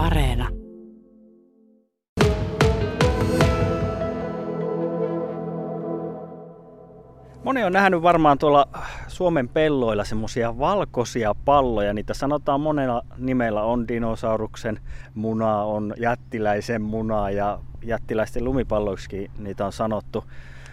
Areena. Moni on nähnyt varmaan tuolla Suomen pelloilla semmoisia valkoisia palloja. Niitä sanotaan monella nimellä. On dinosauruksen muna, on jättiläisen muna ja jättiläisten lumipalloiksi niitä on sanottu.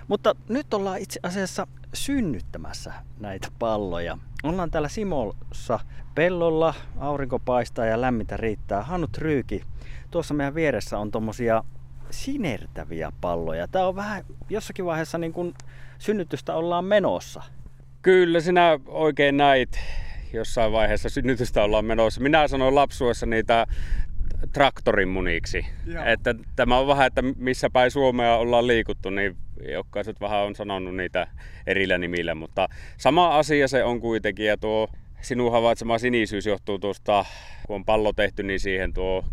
Mutta nyt ollaan itse asiassa synnyttämässä näitä palloja. Ollaan täällä Simossa pellolla, aurinko paistaa ja lämmintä riittää. Hannu Tryyki, tuossa meidän vieressä on tommosia sinertäviä palloja. Tää on vähän jossakin vaiheessa niin kuin synnytystä ollaan menossa. Kyllä sinä oikein näit jossain vaiheessa synnytystä ollaan menossa. Minä sanoin lapsuessa niitä traktorin muniksi. Joo. Että tämä on vähän, että missä päin Suomea ollaan liikuttu, niin jokaiset vähän on sanonut niitä erillä nimillä, mutta sama asia se on kuitenkin ja tuo sinun havaitsema sinisyys johtuu tuosta, kun on pallo tehty, niin siihen tuo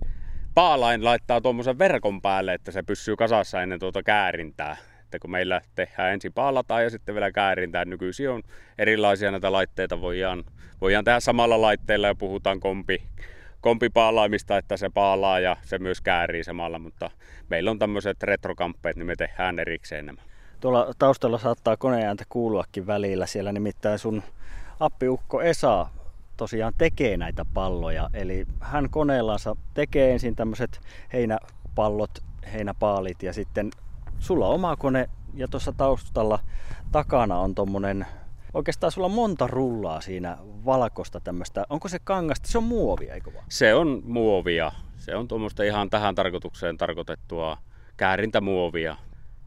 paalain laittaa tuommoisen verkon päälle, että se pysyy kasassa ennen tuota käärintää. Että kun meillä tehdään ensin paalataan ja sitten vielä käärintää, nykyisin on erilaisia näitä laitteita, voidaan, voidaan tehdä samalla laitteella ja puhutaan kompi, kompipaalaimista, että se paalaa ja se myös käärii samalla, mutta meillä on tämmöiset retrokamppeet, niin me tehdään erikseen nämä. Tuolla taustalla saattaa koneääntä kuuluakin välillä, siellä nimittäin sun appiukko Esa tosiaan tekee näitä palloja, eli hän koneellansa tekee ensin tämmöiset heinäpallot, heinäpaalit ja sitten sulla oma kone ja tuossa taustalla takana on tommonen Oikeastaan sulla on monta rullaa siinä valkosta tämmöistä. Onko se kangasta? Se on muovia, eikö vaan? Se on muovia. Se on tuommoista ihan tähän tarkoitukseen tarkoitettua käärintämuovia.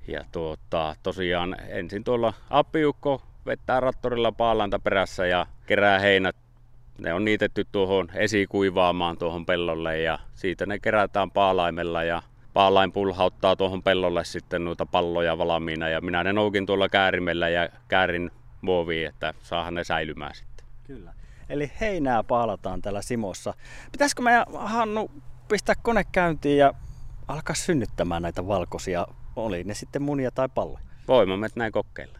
Ja tuota, tosiaan ensin tuolla appiukko vettää rattorilla paalanta perässä ja kerää heinät. Ne on niitetty tuohon esikuivaamaan tuohon pellolle ja siitä ne kerätään paalaimella ja paalain pulhauttaa tuohon pellolle sitten noita palloja valmiina ja minä ne noukin tuolla käärimellä ja käärin muoviin, että saahan ne säilymään sitten. Kyllä. Eli heinää paalataan täällä Simossa. Pitäisikö meidän Hannu pistää kone käyntiin ja alkaa synnyttämään näitä valkoisia, oli ne sitten munia tai palloja? Voimme näin kokeilla.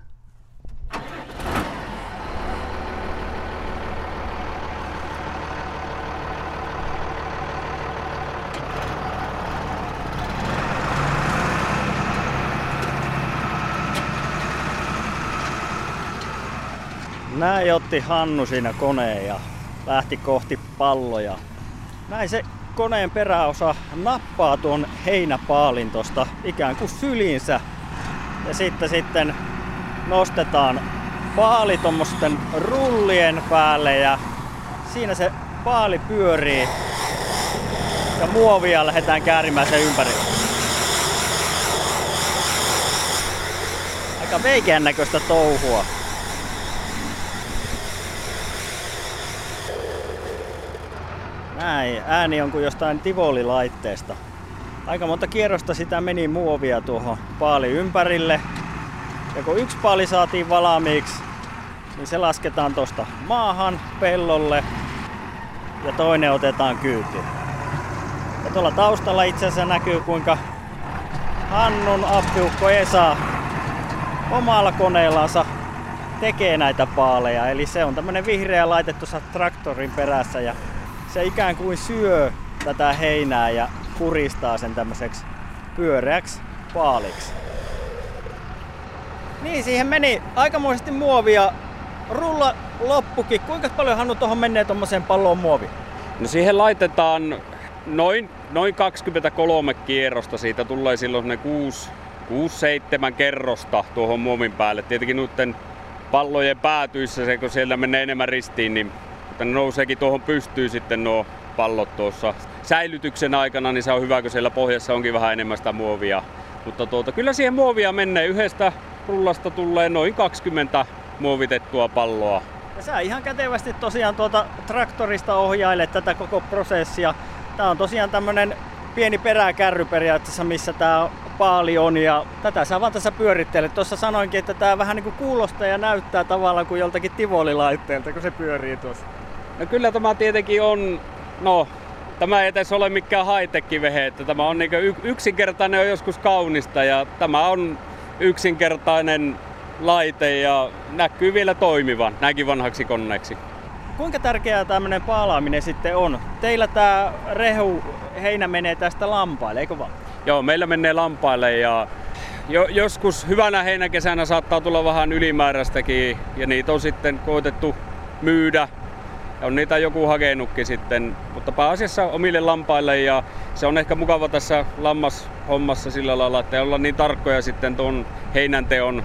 Näin otti Hannu siinä koneen ja lähti kohti palloja. Näin se koneen peräosa nappaa tuon heinäpaalin tosta ikään kuin syliinsä. Ja sitten sitten nostetaan paali tuommoisten rullien päälle ja siinä se paali pyörii. Ja muovia lähdetään käärimään sen ympärille. Aika veikeän näköistä touhua. Näin, ääni on kuin jostain Tivoli-laitteesta. Aika monta kierrosta sitä meni muovia tuohon paali ympärille. Ja kun yksi paali saatiin valmiiksi, niin se lasketaan tuosta maahan, pellolle ja toinen otetaan kyytiin. Ja tuolla taustalla itse asiassa näkyy kuinka Hannun appiukko Esa omalla koneellansa tekee näitä paaleja. Eli se on tämmönen vihreä laite tuossa traktorin perässä ja se ikään kuin syö tätä heinää ja puristaa sen tämmöiseksi pyöreäksi paaliksi. Niin, siihen meni aikamoisesti muovia. Rulla loppukin. Kuinka paljon Hannu tuohon menee tuommoiseen palloon muovi? No siihen laitetaan noin, noin 23 kierrosta. Siitä tulee silloin ne 6-7 kerrosta tuohon muovin päälle. Tietenkin noiden pallojen päätyissä, se kun siellä menee enemmän ristiin, niin että ne nouseekin tuohon pystyy sitten nuo pallot tuossa säilytyksen aikana, niin se on hyvä, kun siellä pohjassa onkin vähän enemmän sitä muovia. Mutta tuota, kyllä siihen muovia menee. Yhdestä rullasta tulee noin 20 muovitettua palloa. Ja sä ihan kätevästi tosiaan tuota traktorista ohjailet tätä koko prosessia. Tää on tosiaan tämmönen pieni peräkärry periaatteessa, missä tämä paali on ja tätä sä vaan tässä pyörittelet. Tuossa sanoinkin, että tämä vähän niin kuin kuulostaa ja näyttää tavallaan kuin joltakin tivolilaitteelta, kun se pyörii tuossa. No kyllä tämä tietenkin on, no tämä ei edes ole mikään high vehe, että tämä on niin yksinkertainen on joskus kaunista ja tämä on yksinkertainen laite ja näkyy vielä toimivan näinkin vanhaksi koneeksi. kuinka tärkeää tämmöinen paalaaminen sitten on? Teillä tämä rehu heinä menee tästä lampaille, eikö vaan? Joo, meillä menee lampaille ja jo, joskus hyvänä heinäkesänä saattaa tulla vähän ylimääräistäkin ja niitä on sitten koitettu myydä. On niitä joku hakenutkin sitten, mutta pääasiassa omille lampaille ja se on ehkä mukava tässä lammashommassa sillä lailla, että ei olla niin tarkkoja sitten tuon heinänteon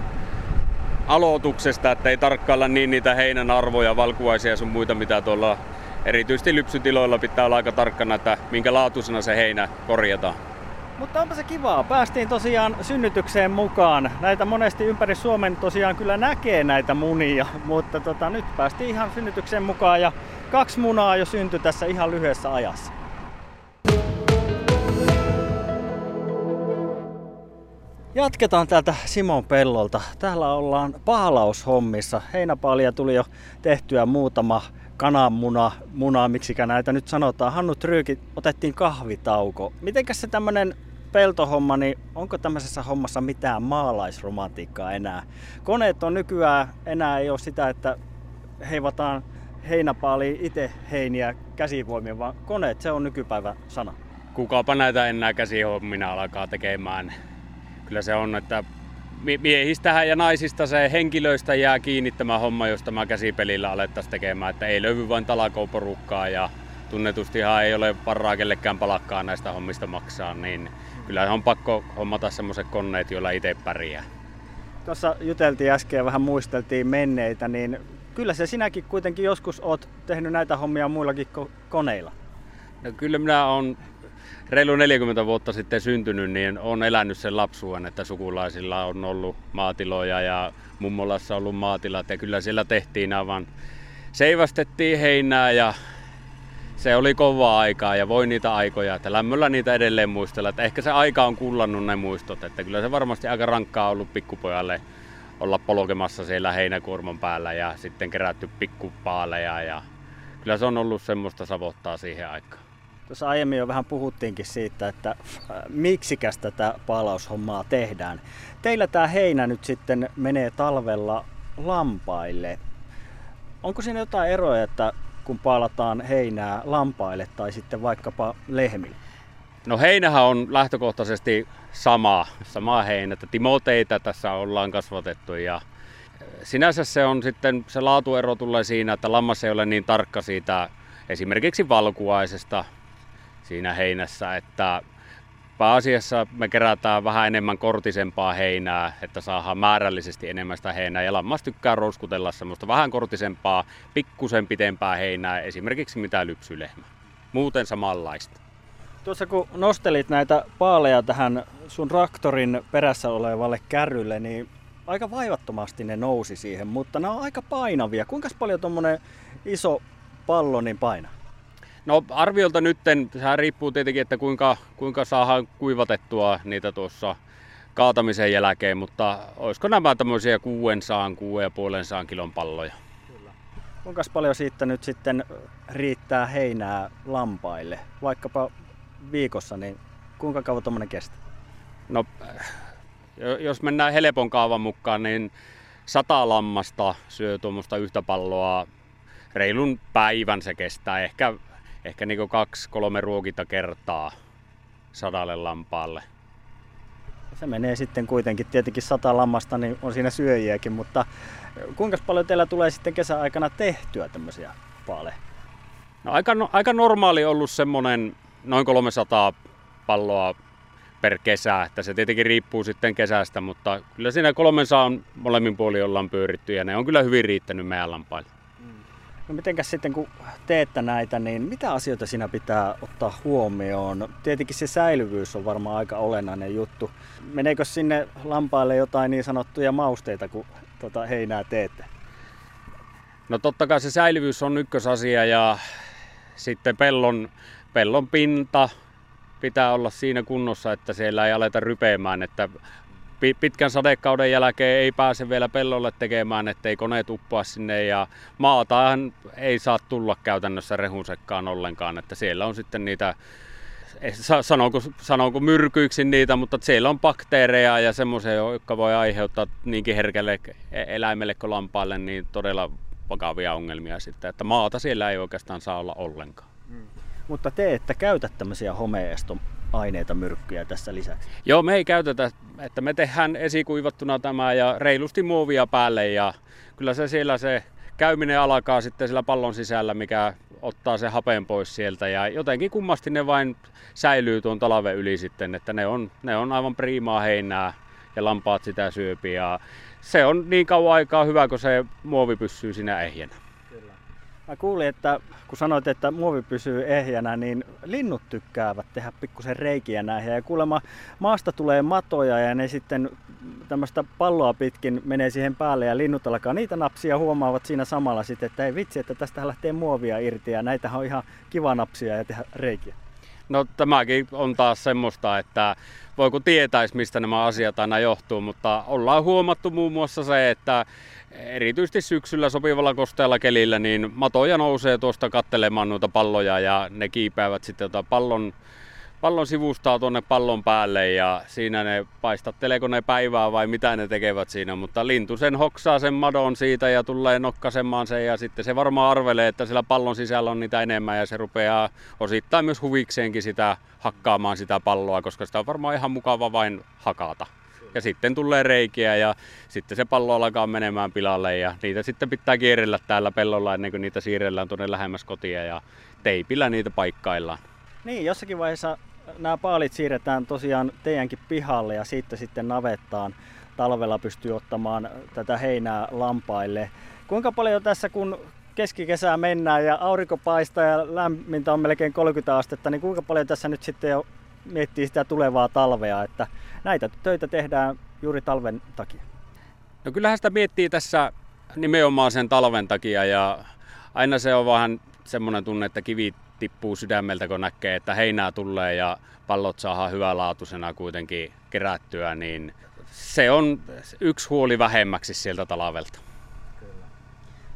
aloituksesta, että ei tarkkailla niin niitä heinän arvoja, valkuaisia sun muita, mitä tuolla erityisesti lypsytiloilla pitää olla aika tarkkana, että minkä laatuisena se heinä korjataan. Mutta onpa se kivaa. Päästiin tosiaan synnytykseen mukaan. Näitä monesti ympäri Suomen tosiaan kyllä näkee näitä munia, mutta tota, nyt päästiin ihan synnytykseen mukaan ja kaksi munaa jo syntyi tässä ihan lyhyessä ajassa. Jatketaan täältä Simon pellolta. Täällä ollaan paalaushommissa. Heinäpaalia tuli jo tehtyä muutama kananmuna, munaa, miksikä näitä nyt sanotaan. Hannu Tryykit, otettiin kahvitauko. Mitenkäs se tämmönen peltohomma, niin onko tämmöisessä hommassa mitään maalaisromantiikkaa enää? Koneet on nykyään, enää ei ole sitä, että heivataan heinäpaali itse heiniä käsivoimia, vaan koneet, se on nykypäivä sana. Kukapa näitä enää käsihommina alkaa tekemään. Kyllä se on, että miehistähän ja naisista se henkilöistä jää kiinni tämä homma, jos tämä käsipelillä alettaisiin tekemään. Että ei löydy vain talakouporukkaa ja tunnetustihan ei ole varaa kellekään palakkaa näistä hommista maksaa, niin kyllä on pakko hommata semmoiset koneet, joilla itse pärjää. Tuossa juteltiin äsken ja vähän muisteltiin menneitä, niin kyllä se sinäkin kuitenkin joskus oot tehnyt näitä hommia muillakin ko- koneilla. No kyllä minä olen reilu 40 vuotta sitten syntynyt, niin on elänyt sen lapsuuden, että sukulaisilla on ollut maatiloja ja mummolassa on ollut maatilat ja kyllä siellä tehtiin aivan seivastettiin heinää ja se oli kovaa aikaa ja voi niitä aikoja, että lämmöllä niitä edelleen muistella. Että ehkä se aika on kullannut ne muistot, että kyllä se varmasti aika rankkaa ollut pikkupojalle olla polkemassa siellä heinäkuorman päällä ja sitten kerätty pikkupaaleja ja kyllä se on ollut semmoista savottaa siihen aikaan. Tuossa aiemmin jo vähän puhuttiinkin siitä, että äh, miksikäs tätä palaushommaa tehdään. Teillä tämä heinä nyt sitten menee talvella lampaille. Onko siinä jotain eroja, että kun paalataan heinää lampaille tai sitten vaikkapa lehmille? No heinähän on lähtökohtaisesti sama, sama heinä. Timoteita tässä ollaan kasvatettu ja sinänsä se on sitten, se laatuero tulee siinä, että lammas ei ole niin tarkka siitä esimerkiksi valkuaisesta siinä heinässä, että pääasiassa me kerätään vähän enemmän kortisempaa heinää, että saadaan määrällisesti enemmän sitä heinää. Ja lammas tykkää rouskutella semmoista vähän kortisempaa, pikkusen pitempää heinää, esimerkiksi mitä lypsylehmä. Muuten samanlaista. Tuossa kun nostelit näitä paaleja tähän sun traktorin perässä olevalle kärrylle, niin aika vaivattomasti ne nousi siihen, mutta nämä on aika painavia. Kuinka paljon tuommoinen iso pallo niin painaa? No arviolta nytten, sehän riippuu tietenkin, että kuinka, kuinka saadaan kuivatettua niitä tuossa kaatamisen jälkeen, mutta olisiko nämä tämmöisiä 600, 6,5 kilon palloja? Kyllä. Kuinka paljon siitä nyt sitten riittää heinää lampaille, vaikkapa viikossa, niin kuinka kauan tuommoinen kestää? No, jos mennään helpon kaavan mukaan, niin sata lammasta syö tuommoista yhtä palloa reilun päivän se kestää. Ehkä ehkä niin kaksi, kolme ruokinta kertaa sadalle lampaalle. Se menee sitten kuitenkin, tietenkin sata lammasta, niin on siinä syöjiäkin, mutta kuinka paljon teillä tulee sitten kesäaikana tehtyä tämmöisiä paaleja? No aika, no, aika normaali ollut semmoinen noin 300 palloa per kesä, että se tietenkin riippuu sitten kesästä, mutta kyllä siinä 300 molemmin puolin ollaan pyöritty ja ne on kyllä hyvin riittänyt meidän lampaille. No mitenkäs sitten kun teette näitä, niin mitä asioita siinä pitää ottaa huomioon? Tietenkin se säilyvyys on varmaan aika olennainen juttu. Meneekö sinne lampaille jotain niin sanottuja mausteita, kun tota heinää teette? No totta kai se säilyvyys on ykkösasia ja sitten pellon, pellon pinta pitää olla siinä kunnossa, että siellä ei aleta rypeämään, että pitkän sadekauden jälkeen ei pääse vielä pellolle tekemään, ettei koneet uppoa sinne ja maatahan ei saa tulla käytännössä rehunsekkaan ollenkaan, että siellä on sitten niitä sanonko, sanonko myrkyiksi niitä, mutta siellä on bakteereja ja semmoisia, jotka voi aiheuttaa niinkin herkälle eläimelle kuin lampaalle niin todella vakavia ongelmia sitten, että maata siellä ei oikeastaan saa olla ollenkaan. Mm. Mutta te ette käytä tämmöisiä homeestoaineita, myrkkyjä tässä lisäksi? Joo, me ei käytetä, että me tehdään esikuivattuna tämä ja reilusti muovia päälle ja kyllä se siellä se käyminen alkaa sitten sillä pallon sisällä, mikä ottaa se hapen pois sieltä ja jotenkin kummasti ne vain säilyy tuon talven yli sitten, että ne on, ne on aivan priimaa heinää ja lampaat sitä syöpi ja se on niin kauan aikaa hyvä, kun se muovi pysyy siinä ehjänä. Mä kuulin, että kun sanoit, että muovi pysyy ehjänä, niin linnut tykkäävät tehdä pikkusen reikiä näihin. Ja kuulemma maasta tulee matoja ja ne sitten tämmöistä palloa pitkin menee siihen päälle ja linnut alkaa niitä napsia huomaavat siinä samalla sitten, että ei vitsi, että tästä lähtee muovia irti ja näitä on ihan kiva napsia ja tehdä reikiä. No tämäkin on taas semmoista, että voi tietäisi, mistä nämä asiat aina johtuu, mutta ollaan huomattu muun muassa se, että erityisesti syksyllä sopivalla kosteella kelillä, niin matoja nousee tuosta kattelemaan noita palloja ja ne kiipeävät sitten tota pallon pallon sivustaa tuonne pallon päälle ja siinä ne paistatteleeko ne päivää vai mitä ne tekevät siinä, mutta lintu sen hoksaa sen madon siitä ja tulee nokkasemaan sen ja sitten se varmaan arvelee, että siellä pallon sisällä on niitä enemmän ja se rupeaa osittain myös huvikseenkin sitä hakkaamaan sitä palloa, koska sitä on varmaan ihan mukava vain hakata. Ja sitten tulee reikiä ja sitten se pallo alkaa menemään pilalle ja niitä sitten pitää kierrellä täällä pellolla ennen kuin niitä siirrellään tuonne lähemmäs kotia ja teipillä niitä paikkaillaan. Niin, jossakin vaiheessa nämä paalit siirretään tosiaan teidänkin pihalle ja siitä sitten navettaan talvella pystyy ottamaan tätä heinää lampaille. Kuinka paljon tässä, kun keskikesää mennään ja aurinko paistaa ja lämmintä on melkein 30 astetta, niin kuinka paljon tässä nyt sitten jo miettii sitä tulevaa talvea, että näitä töitä tehdään juuri talven takia? No kyllähän sitä miettii tässä nimenomaan sen talven takia ja aina se on vähän semmoinen tunne, että kivi tippuu sydämeltä, kun näkee, että heinää tulee ja pallot saadaan hyvälaatuisena kuitenkin kerättyä, niin se on yksi huoli vähemmäksi sieltä talavelta. Kyllä.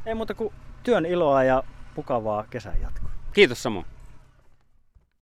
Ei muuta kuin työn iloa ja mukavaa kesän jatkoa. Kiitos samoin.